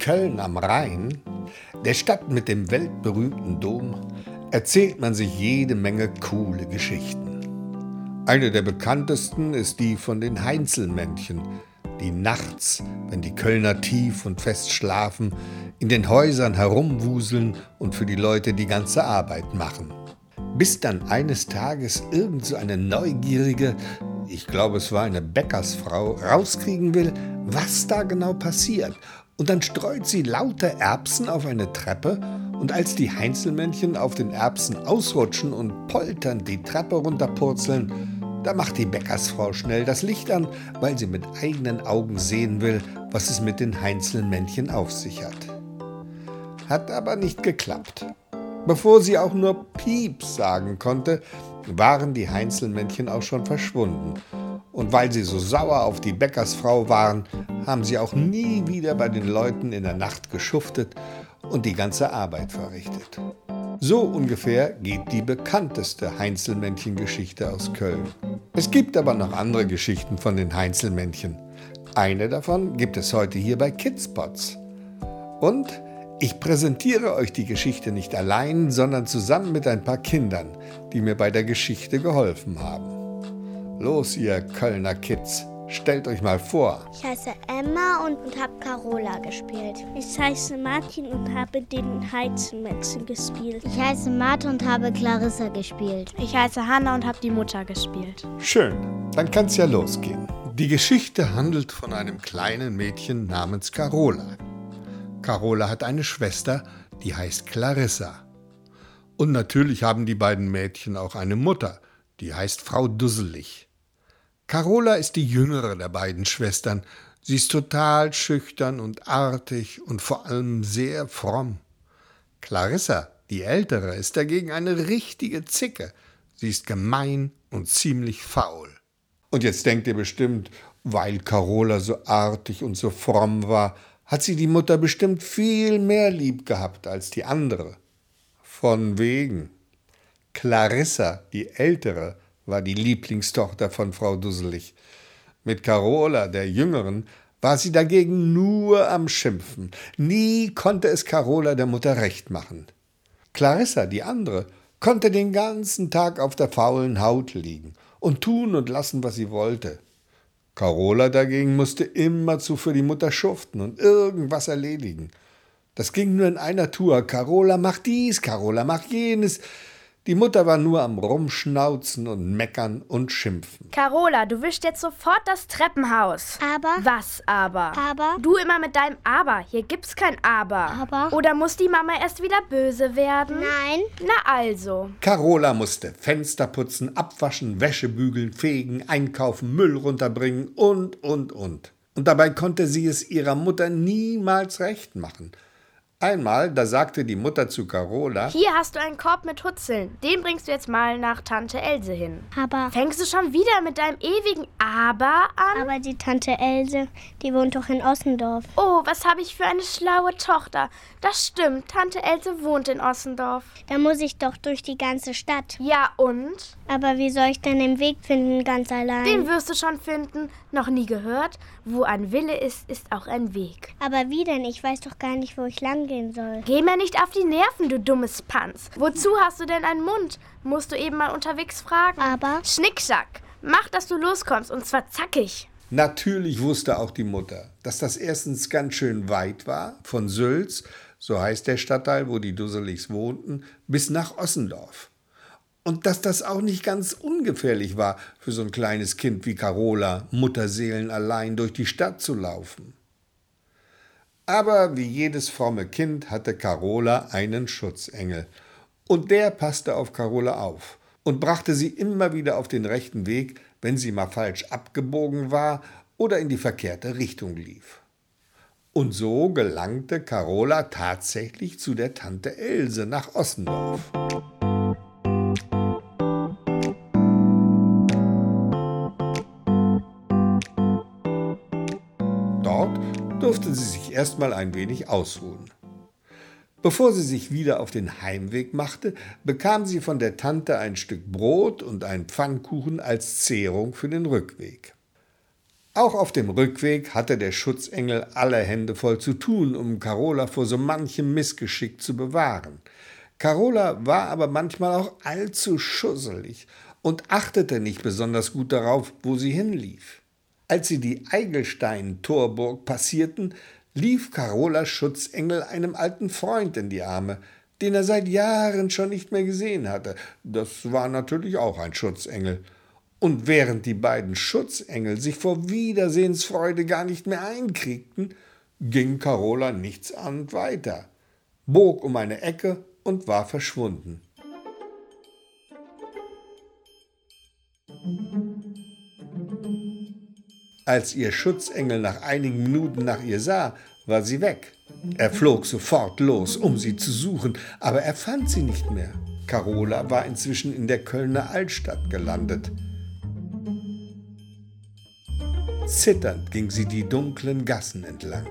Köln am Rhein, der Stadt mit dem weltberühmten Dom, erzählt man sich jede Menge coole Geschichten. Eine der bekanntesten ist die von den Heinzelmännchen, die nachts, wenn die Kölner tief und fest schlafen, in den Häusern herumwuseln und für die Leute die ganze Arbeit machen. Bis dann eines Tages irgend so eine neugierige, ich glaube es war eine Bäckersfrau, rauskriegen will, was da genau passiert. Und dann streut sie lauter Erbsen auf eine Treppe und als die Heinzelmännchen auf den Erbsen ausrutschen und polternd die Treppe runterpurzeln, da macht die Bäckersfrau schnell das Licht an, weil sie mit eigenen Augen sehen will, was es mit den Heinzelmännchen auf sich hat. Hat aber nicht geklappt. Bevor sie auch nur Pieps sagen konnte, waren die Heinzelmännchen auch schon verschwunden. Und weil sie so sauer auf die Bäckersfrau waren, haben sie auch nie wieder bei den Leuten in der Nacht geschuftet und die ganze Arbeit verrichtet. So ungefähr geht die bekannteste Heinzelmännchen-Geschichte aus Köln. Es gibt aber noch andere Geschichten von den Heinzelmännchen. Eine davon gibt es heute hier bei Kidspots. Und ich präsentiere euch die Geschichte nicht allein, sondern zusammen mit ein paar Kindern, die mir bei der Geschichte geholfen haben. Los, ihr Kölner Kids, stellt euch mal vor. Ich heiße Emma und, und habe Carola gespielt. Ich heiße Martin und habe den Heizenmetzen gespielt. Ich heiße Martha und habe Clarissa gespielt. Ich heiße Hanna und habe die Mutter gespielt. Schön, dann kann's ja losgehen. Die Geschichte handelt von einem kleinen Mädchen namens Carola. Carola hat eine Schwester, die heißt Clarissa. Und natürlich haben die beiden Mädchen auch eine Mutter, die heißt Frau Dusselig. Carola ist die jüngere der beiden Schwestern. Sie ist total schüchtern und artig und vor allem sehr fromm. Clarissa, die ältere, ist dagegen eine richtige Zicke. Sie ist gemein und ziemlich faul. Und jetzt denkt ihr bestimmt, weil Carola so artig und so fromm war, hat sie die Mutter bestimmt viel mehr lieb gehabt als die andere. Von wegen. Clarissa, die ältere, war die Lieblingstochter von Frau Dusselig. Mit Carola, der jüngeren, war sie dagegen nur am Schimpfen. Nie konnte es Carola der Mutter recht machen. Clarissa, die andere, konnte den ganzen Tag auf der faulen Haut liegen und tun und lassen, was sie wollte. Carola dagegen musste immerzu für die Mutter schuften und irgendwas erledigen. Das ging nur in einer Tour. Carola macht dies, Carola macht jenes. Die Mutter war nur am Rumschnauzen und meckern und schimpfen. Carola, du wischst jetzt sofort das Treppenhaus. Aber. Was aber? Aber. Du immer mit deinem Aber. Hier gibt's kein Aber. Aber. Oder muss die Mama erst wieder böse werden? Nein. Na also. Carola musste Fenster putzen, abwaschen, Wäsche bügeln, fegen, einkaufen, Müll runterbringen und, und, und. Und dabei konnte sie es ihrer Mutter niemals recht machen. Einmal, da sagte die Mutter zu Carola: Hier hast du einen Korb mit Hutzeln. Den bringst du jetzt mal nach Tante Else hin. Aber. Fängst du schon wieder mit deinem ewigen Aber an? Aber die Tante Else, die wohnt doch in Ossendorf. Oh, was habe ich für eine schlaue Tochter. Das stimmt, Tante Else wohnt in Ossendorf. Da muss ich doch durch die ganze Stadt. Ja, und? Aber wie soll ich denn den Weg finden, ganz allein? Den wirst du schon finden. Noch nie gehört? Wo ein Wille ist, ist auch ein Weg. Aber wie denn? Ich weiß doch gar nicht, wo ich lang gehen soll. Geh mir nicht auf die Nerven, du dummes Panz. Wozu hast du denn einen Mund? Musst du eben mal unterwegs fragen. Aber. Schnickschack. Mach, dass du loskommst, und zwar zackig. Natürlich wusste auch die Mutter, dass das erstens ganz schön weit war, von Sülz, so heißt der Stadtteil, wo die Dusseligs wohnten, bis nach Ossendorf. Und dass das auch nicht ganz ungefährlich war, für so ein kleines Kind wie Carola, Mutterseelen allein durch die Stadt zu laufen. Aber wie jedes fromme Kind hatte Carola einen Schutzengel. Und der passte auf Carola auf und brachte sie immer wieder auf den rechten Weg, wenn sie mal falsch abgebogen war oder in die verkehrte Richtung lief. Und so gelangte Carola tatsächlich zu der Tante Else nach Ossendorf. Durfte sie sich erstmal ein wenig ausruhen. Bevor sie sich wieder auf den Heimweg machte, bekam sie von der Tante ein Stück Brot und einen Pfannkuchen als Zehrung für den Rückweg. Auch auf dem Rückweg hatte der Schutzengel alle Hände voll zu tun, um Carola vor so manchem Missgeschick zu bewahren. Carola war aber manchmal auch allzu schusselig und achtete nicht besonders gut darauf, wo sie hinlief. Als sie die Eigelstein-Torburg passierten, lief Carolas Schutzengel einem alten Freund in die Arme, den er seit Jahren schon nicht mehr gesehen hatte. Das war natürlich auch ein Schutzengel. Und während die beiden Schutzengel sich vor Wiedersehensfreude gar nicht mehr einkriegten, ging Carola nichtsahnd weiter, bog um eine Ecke und war verschwunden. Als ihr Schutzengel nach einigen Minuten nach ihr sah, war sie weg. Er flog sofort los, um sie zu suchen, aber er fand sie nicht mehr. Carola war inzwischen in der Kölner Altstadt gelandet. Zitternd ging sie die dunklen Gassen entlang.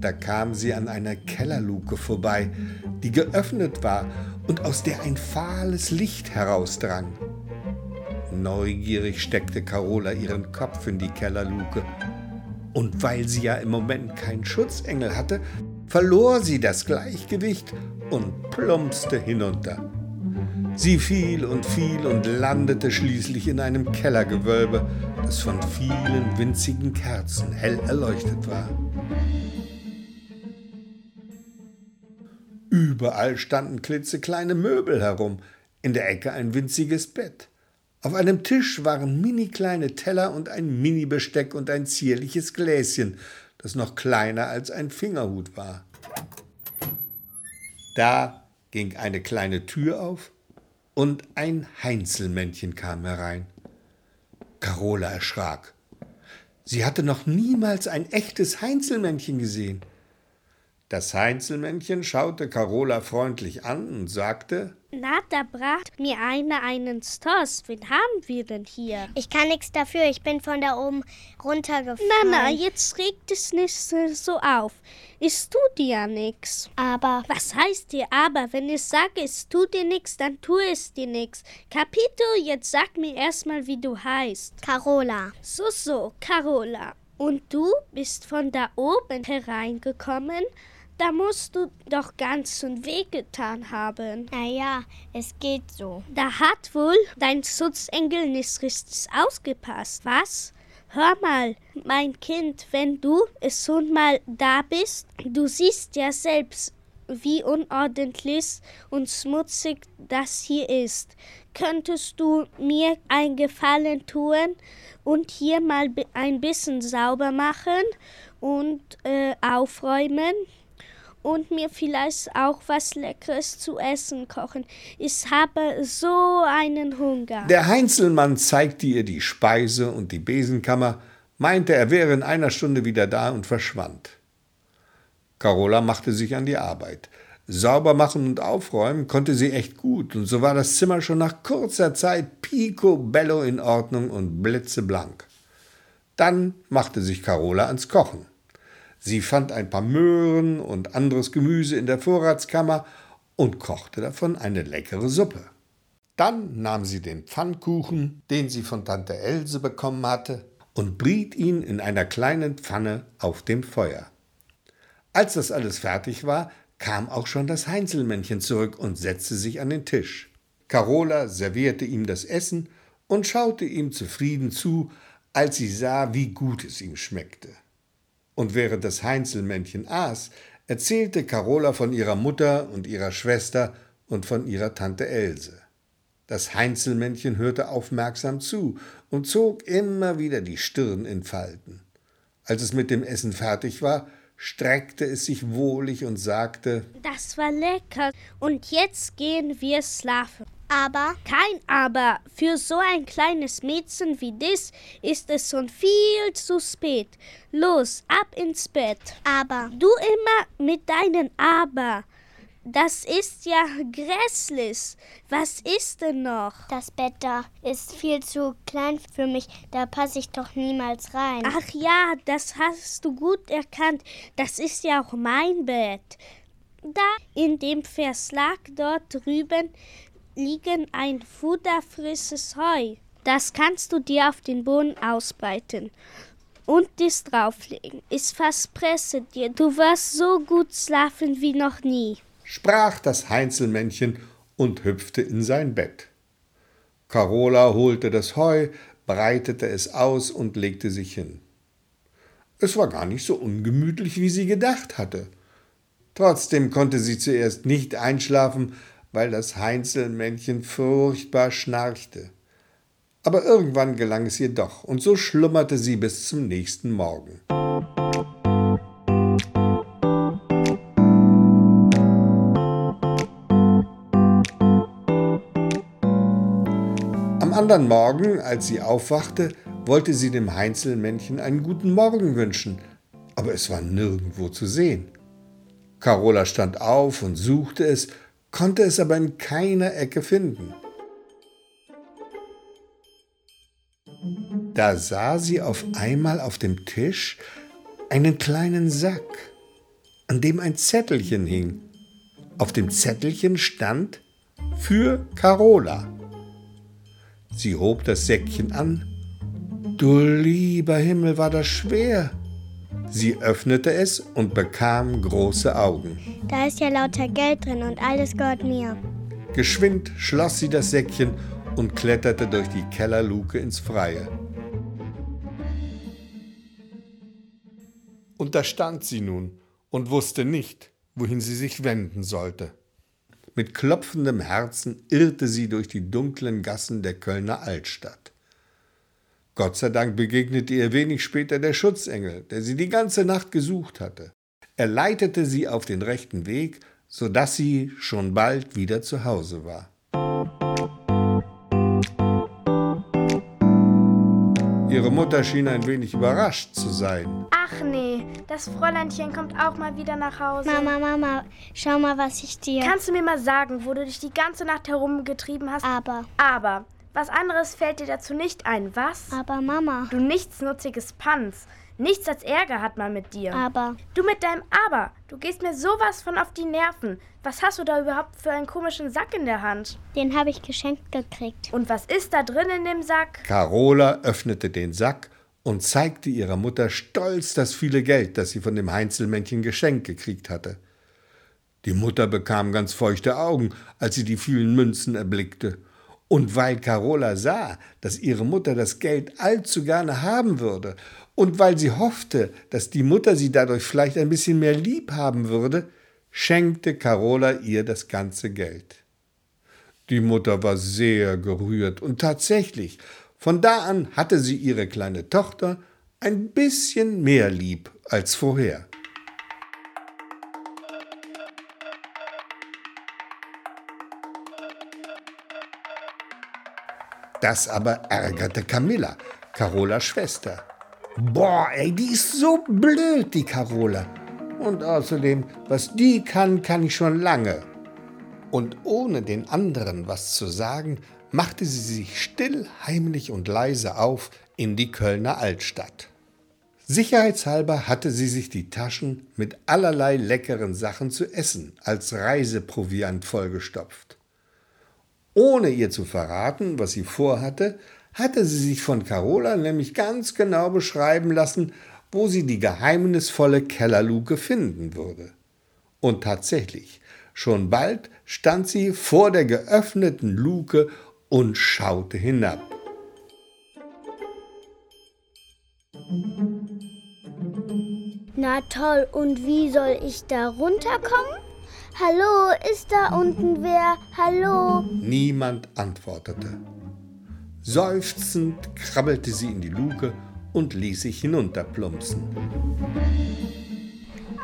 Da kam sie an einer Kellerluke vorbei, die geöffnet war und aus der ein fahles Licht herausdrang. Neugierig steckte Carola ihren Kopf in die Kellerluke. Und weil sie ja im Moment keinen Schutzengel hatte, verlor sie das Gleichgewicht und plumpste hinunter. Sie fiel und fiel und landete schließlich in einem Kellergewölbe, das von vielen winzigen Kerzen hell erleuchtet war. Überall standen klitzekleine Möbel herum, in der Ecke ein winziges Bett. Auf einem Tisch waren mini kleine Teller und ein Mini-Besteck und ein zierliches Gläschen, das noch kleiner als ein Fingerhut war. Da ging eine kleine Tür auf und ein Heinzelmännchen kam herein. Carola erschrak. Sie hatte noch niemals ein echtes Heinzelmännchen gesehen. Das Heinzelmännchen schaute Carola freundlich an und sagte Na, da bracht mir einer einen Stoss. Wen haben wir denn hier? Ich kann nichts dafür, ich bin von da oben runtergefallen. Na, na, jetzt regt es nicht so auf. Es tut dir ja nix. Aber. Was heißt dir aber? Wenn ich sage, es tut dir nix, dann tue es dir nix. Capito, jetzt sag mir erstmal, wie du heißt. Carola. So, so, Carola. Und du bist von da oben hereingekommen da musst du doch ganz schön wehgetan haben. Naja, es geht so. Da hat wohl dein Schutzengel nicht richtig ausgepasst, was? Hör mal, mein Kind, wenn du es schon mal da bist, du siehst ja selbst, wie unordentlich und schmutzig das hier ist. Könntest du mir einen Gefallen tun und hier mal ein bisschen sauber machen und äh, aufräumen? Und mir vielleicht auch was Leckeres zu essen kochen. Ich habe so einen Hunger. Der Heinzelmann zeigte ihr die Speise und die Besenkammer, meinte, er wäre in einer Stunde wieder da und verschwand. Carola machte sich an die Arbeit. Sauber machen und aufräumen konnte sie echt gut, und so war das Zimmer schon nach kurzer Zeit picobello in Ordnung und blitzeblank. Dann machte sich Carola ans Kochen. Sie fand ein paar Möhren und anderes Gemüse in der Vorratskammer und kochte davon eine leckere Suppe. Dann nahm sie den Pfannkuchen, den sie von Tante Else bekommen hatte, und briet ihn in einer kleinen Pfanne auf dem Feuer. Als das alles fertig war, kam auch schon das Heinzelmännchen zurück und setzte sich an den Tisch. Carola servierte ihm das Essen und schaute ihm zufrieden zu, als sie sah, wie gut es ihm schmeckte. Und während das Heinzelmännchen aß, erzählte Carola von ihrer Mutter und ihrer Schwester und von ihrer Tante Else. Das Heinzelmännchen hörte aufmerksam zu und zog immer wieder die Stirn in Falten. Als es mit dem Essen fertig war, streckte es sich wohlig und sagte Das war lecker, und jetzt gehen wir schlafen. Aber. Kein Aber. Für so ein kleines Mädchen wie das ist es schon viel zu spät. Los, ab ins Bett. Aber. Du immer mit deinen Aber. Das ist ja grässlich. Was ist denn noch? Das Bett da ist viel zu klein für mich. Da passe ich doch niemals rein. Ach ja, das hast du gut erkannt. Das ist ja auch mein Bett. Da in dem Verslag dort drüben liegen ein futterfrisches Heu. Das kannst du dir auf den Boden ausbreiten und dies drauflegen. Ich verspreche dir, du wirst so gut schlafen wie noch nie, sprach das Heinzelmännchen und hüpfte in sein Bett. Carola holte das Heu, breitete es aus und legte sich hin. Es war gar nicht so ungemütlich, wie sie gedacht hatte. Trotzdem konnte sie zuerst nicht einschlafen, weil das Heinzelmännchen furchtbar schnarchte. Aber irgendwann gelang es ihr doch, und so schlummerte sie bis zum nächsten Morgen. Am anderen Morgen, als sie aufwachte, wollte sie dem Heinzelmännchen einen guten Morgen wünschen, aber es war nirgendwo zu sehen. Carola stand auf und suchte es, konnte es aber in keiner Ecke finden. Da sah sie auf einmal auf dem Tisch einen kleinen Sack, an dem ein Zettelchen hing. Auf dem Zettelchen stand für Carola. Sie hob das Säckchen an. Du lieber Himmel, war das schwer. Sie öffnete es und bekam große Augen. Da ist ja lauter Geld drin und alles gehört mir. Geschwind schloss sie das Säckchen und kletterte durch die Kellerluke ins Freie. Und da stand sie nun und wusste nicht, wohin sie sich wenden sollte. Mit klopfendem Herzen irrte sie durch die dunklen Gassen der Kölner Altstadt. Gott sei Dank begegnete ihr wenig später der Schutzengel, der sie die ganze Nacht gesucht hatte. Er leitete sie auf den rechten Weg, so dass sie schon bald wieder zu Hause war. Ihre Mutter schien ein wenig überrascht zu sein. Ach nee, das Fräuleinchen kommt auch mal wieder nach Hause. Mama, Mama, schau mal, was ich dir. Kannst du mir mal sagen, wo du dich die ganze Nacht herumgetrieben hast? Aber. Aber. Was anderes fällt dir dazu nicht ein, was? Aber Mama. Du nichtsnutziges Panz. Nichts als Ärger hat man mit dir. Aber. Du mit deinem Aber. Du gehst mir sowas von auf die Nerven. Was hast du da überhaupt für einen komischen Sack in der Hand? Den habe ich geschenkt gekriegt. Und was ist da drin in dem Sack? Carola öffnete den Sack und zeigte ihrer Mutter stolz das viele Geld, das sie von dem Heinzelmännchen geschenkt gekriegt hatte. Die Mutter bekam ganz feuchte Augen, als sie die vielen Münzen erblickte. Und weil Carola sah, dass ihre Mutter das Geld allzu gerne haben würde und weil sie hoffte, dass die Mutter sie dadurch vielleicht ein bisschen mehr lieb haben würde, schenkte Carola ihr das ganze Geld. Die Mutter war sehr gerührt und tatsächlich, von da an hatte sie ihre kleine Tochter ein bisschen mehr lieb als vorher. Das aber ärgerte Camilla, Carolas Schwester. Boah, ey, die ist so blöd, die Carola. Und außerdem, was die kann, kann ich schon lange. Und ohne den anderen was zu sagen, machte sie sich still, heimlich und leise auf in die Kölner Altstadt. Sicherheitshalber hatte sie sich die Taschen mit allerlei leckeren Sachen zu essen als Reiseproviant vollgestopft. Ohne ihr zu verraten, was sie vorhatte, hatte sie sich von Carola nämlich ganz genau beschreiben lassen, wo sie die geheimnisvolle Kellerluke finden würde. Und tatsächlich, schon bald stand sie vor der geöffneten Luke und schaute hinab. Na toll, und wie soll ich da runterkommen? Hallo, ist da unten wer? Hallo? Niemand antwortete. Seufzend krabbelte sie in die Luke und ließ sich hinunterplumpsen.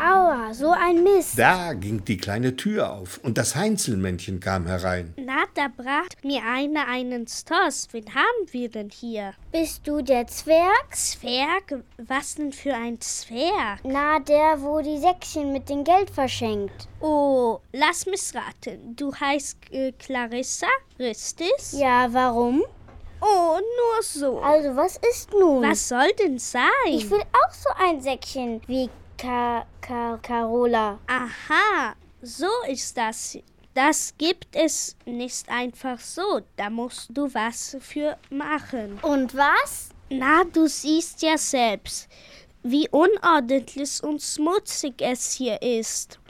Aua, so ein Mist. Da ging die kleine Tür auf und das Heinzelmännchen kam herein. Na, da bracht mir einer einen Stoss. Wen haben wir denn hier? Bist du der Zwerg? Zwerg? Was denn für ein Zwerg? Na, der, wo die Säckchen mit dem Geld verschenkt. Oh, lass mich raten. Du heißt äh, Clarissa, richtig? Ja, warum? Oh, nur so. Also, was ist nun? Was soll denn sein? Ich will auch so ein Säckchen wie Ka Ka Carola. Aha, so ist das. Das gibt es nicht einfach so. Da musst du was für machen. Und was? Na, du siehst ja selbst, wie unordentlich und schmutzig es hier ist.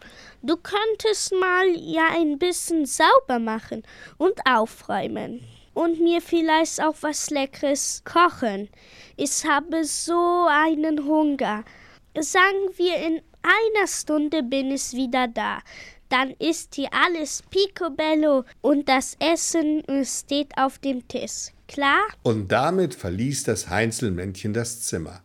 Du könntest mal ja ein bisschen sauber machen und aufräumen. Und mir vielleicht auch was Leckeres kochen. Ich habe so einen Hunger. Sagen wir, in einer Stunde bin ich wieder da. Dann ist hier alles picobello und das Essen steht auf dem Tisch. Klar? Und damit verließ das Heinzelmännchen das Zimmer.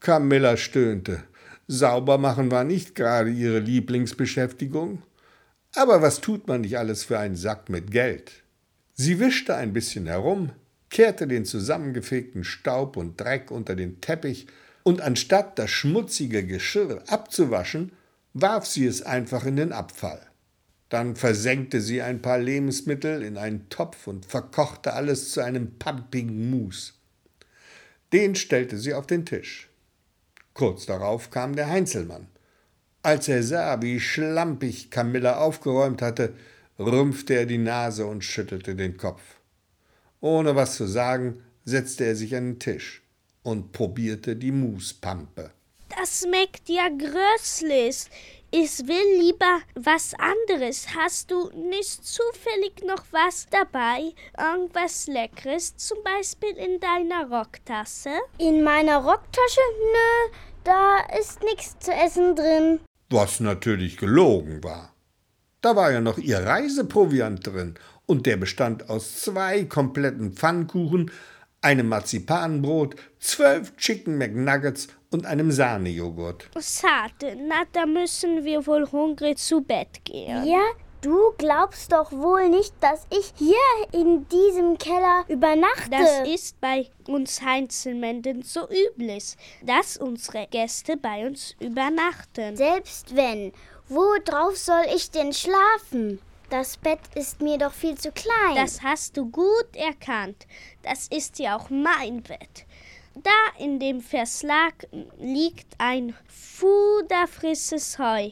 Camilla stöhnte. Sauber machen war nicht gerade ihre Lieblingsbeschäftigung. Aber was tut man nicht alles für einen Sack mit Geld? Sie wischte ein bisschen herum, kehrte den zusammengefegten Staub und Dreck unter den Teppich und anstatt das schmutzige Geschirr abzuwaschen, warf sie es einfach in den Abfall. Dann versenkte sie ein paar Lebensmittel in einen Topf und verkochte alles zu einem pampigen Mus. Den stellte sie auf den Tisch. Kurz darauf kam der Heinzelmann. Als er sah, wie schlampig Camilla aufgeräumt hatte, rümpfte er die Nase und schüttelte den Kopf. Ohne was zu sagen, setzte er sich an den Tisch und probierte die Muspampe. Das schmeckt ja größlich. Ich will lieber was anderes. Hast du nicht zufällig noch was dabei? Irgendwas Leckeres, zum Beispiel in deiner Rocktasse? In meiner Rocktasche? Nö, da ist nichts zu essen drin. Was natürlich gelogen war. Da war ja noch ihr Reiseproviant drin, und der bestand aus zwei kompletten Pfannkuchen, einem Marzipanbrot, zwölf Chicken McNuggets und einem Sahnejoghurt. Schade, na, da müssen wir wohl hungrig zu Bett gehen. Ja, du glaubst doch wohl nicht, dass ich hier in diesem Keller übernachte. Das ist bei uns Heinzelmännern so üblich, dass unsere Gäste bei uns übernachten. Selbst wenn, wo drauf soll ich denn schlafen? Das Bett ist mir doch viel zu klein. Das hast du gut erkannt. Das ist ja auch mein Bett. Da in dem Verslag liegt ein fuderfrisses Heu.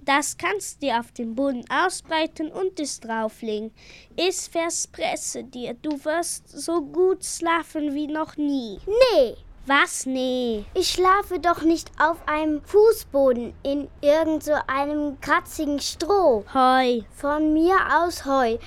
Das kannst du auf dem Boden ausbreiten und es drauflegen. Ich verspreche dir, du wirst so gut schlafen wie noch nie. Nee, Was? Nee. ich schlafe doch nicht auf einem Fußboden in irgend so einem kratzigen Stroh. Heu. Von mir aus Heu.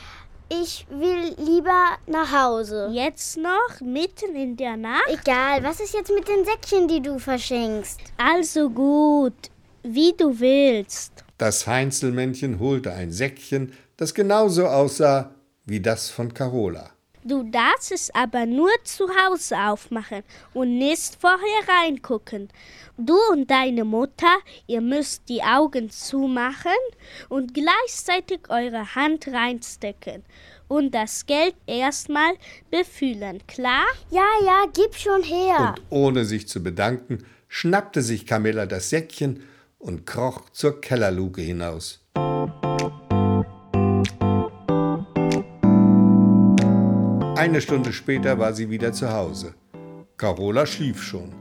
Ich will lieber nach Hause. Jetzt noch, mitten in der Nacht? Egal, was ist jetzt mit den Säckchen, die du verschenkst? Also gut, wie du willst. Das Heinzelmännchen holte ein Säckchen, das genauso aussah wie das von Carola. Du darfst es aber nur zu Hause aufmachen und nicht vorher reingucken. Du und deine Mutter, ihr müsst die Augen zumachen und gleichzeitig eure Hand reinstecken und das Geld erstmal befühlen, klar? Ja, ja, gib schon her. Und ohne sich zu bedanken, schnappte sich Camilla das Säckchen und kroch zur Kellerluke hinaus. Eine Stunde später war sie wieder zu Hause. Carola schlief schon.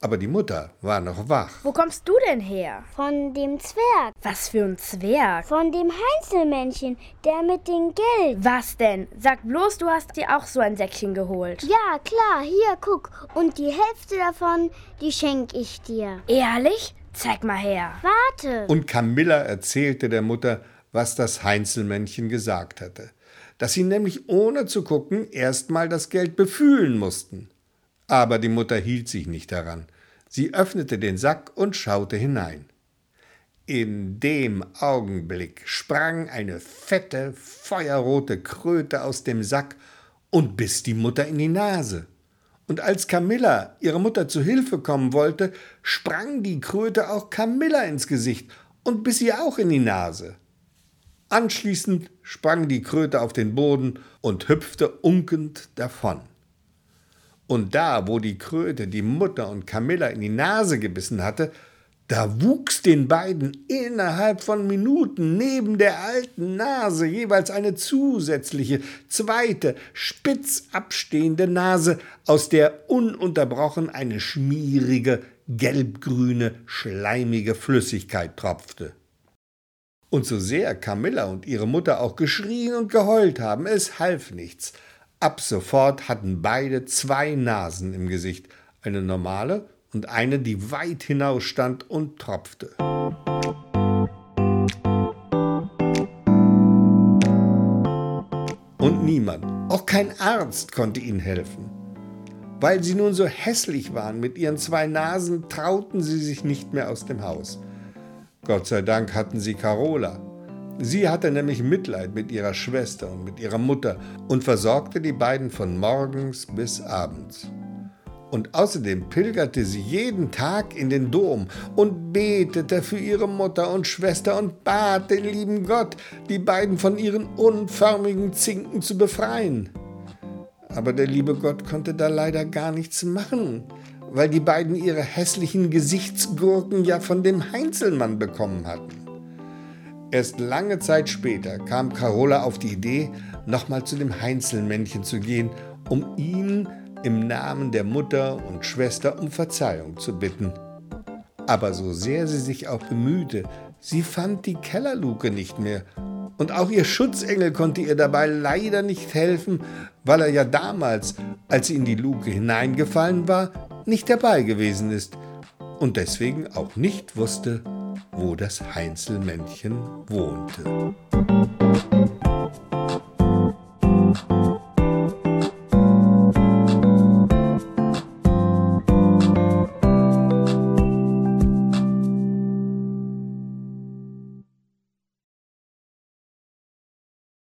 Aber die Mutter war noch wach. Wo kommst du denn her? Von dem Zwerg. Was für ein Zwerg. Von dem Heinzelmännchen, der mit dem Geld. Was denn? Sag bloß, du hast dir auch so ein Säckchen geholt. Ja, klar, hier, guck. Und die Hälfte davon, die schenk ich dir. Ehrlich? Zeig mal her. Warte. Und Camilla erzählte der Mutter, was das Heinzelmännchen gesagt hatte. Dass sie nämlich ohne zu gucken erstmal das Geld befühlen mussten. Aber die Mutter hielt sich nicht daran. Sie öffnete den Sack und schaute hinein. In dem Augenblick sprang eine fette, feuerrote Kröte aus dem Sack und biss die Mutter in die Nase. Und als Camilla ihre Mutter zu Hilfe kommen wollte, sprang die Kröte auch Camilla ins Gesicht und biss ihr auch in die Nase. Anschließend sprang die Kröte auf den Boden und hüpfte unkend davon. Und da, wo die Kröte die Mutter und Camilla in die Nase gebissen hatte, da wuchs den beiden innerhalb von Minuten neben der alten Nase jeweils eine zusätzliche, zweite, spitz abstehende Nase, aus der ununterbrochen eine schmierige, gelbgrüne, schleimige Flüssigkeit tropfte. Und so sehr Camilla und ihre Mutter auch geschrien und geheult haben, es half nichts. Ab sofort hatten beide zwei Nasen im Gesicht, eine normale und eine, die weit hinaus stand und tropfte. Und niemand, auch kein Arzt konnte ihnen helfen. Weil sie nun so hässlich waren mit ihren zwei Nasen, trauten sie sich nicht mehr aus dem Haus. Gott sei Dank hatten sie Carola. Sie hatte nämlich Mitleid mit ihrer Schwester und mit ihrer Mutter und versorgte die beiden von morgens bis abends. Und außerdem pilgerte sie jeden Tag in den Dom und betete für ihre Mutter und Schwester und bat den lieben Gott, die beiden von ihren unförmigen Zinken zu befreien. Aber der liebe Gott konnte da leider gar nichts machen weil die beiden ihre hässlichen Gesichtsgurken ja von dem Heinzelmann bekommen hatten. Erst lange Zeit später kam Carola auf die Idee, nochmal zu dem Heinzelmännchen zu gehen, um ihn im Namen der Mutter und Schwester um Verzeihung zu bitten. Aber so sehr sie sich auch bemühte, sie fand die Kellerluke nicht mehr. Und auch ihr Schutzengel konnte ihr dabei leider nicht helfen, weil er ja damals, als sie in die Luke hineingefallen war, nicht dabei gewesen ist und deswegen auch nicht wusste, wo das Heinzelmännchen wohnte.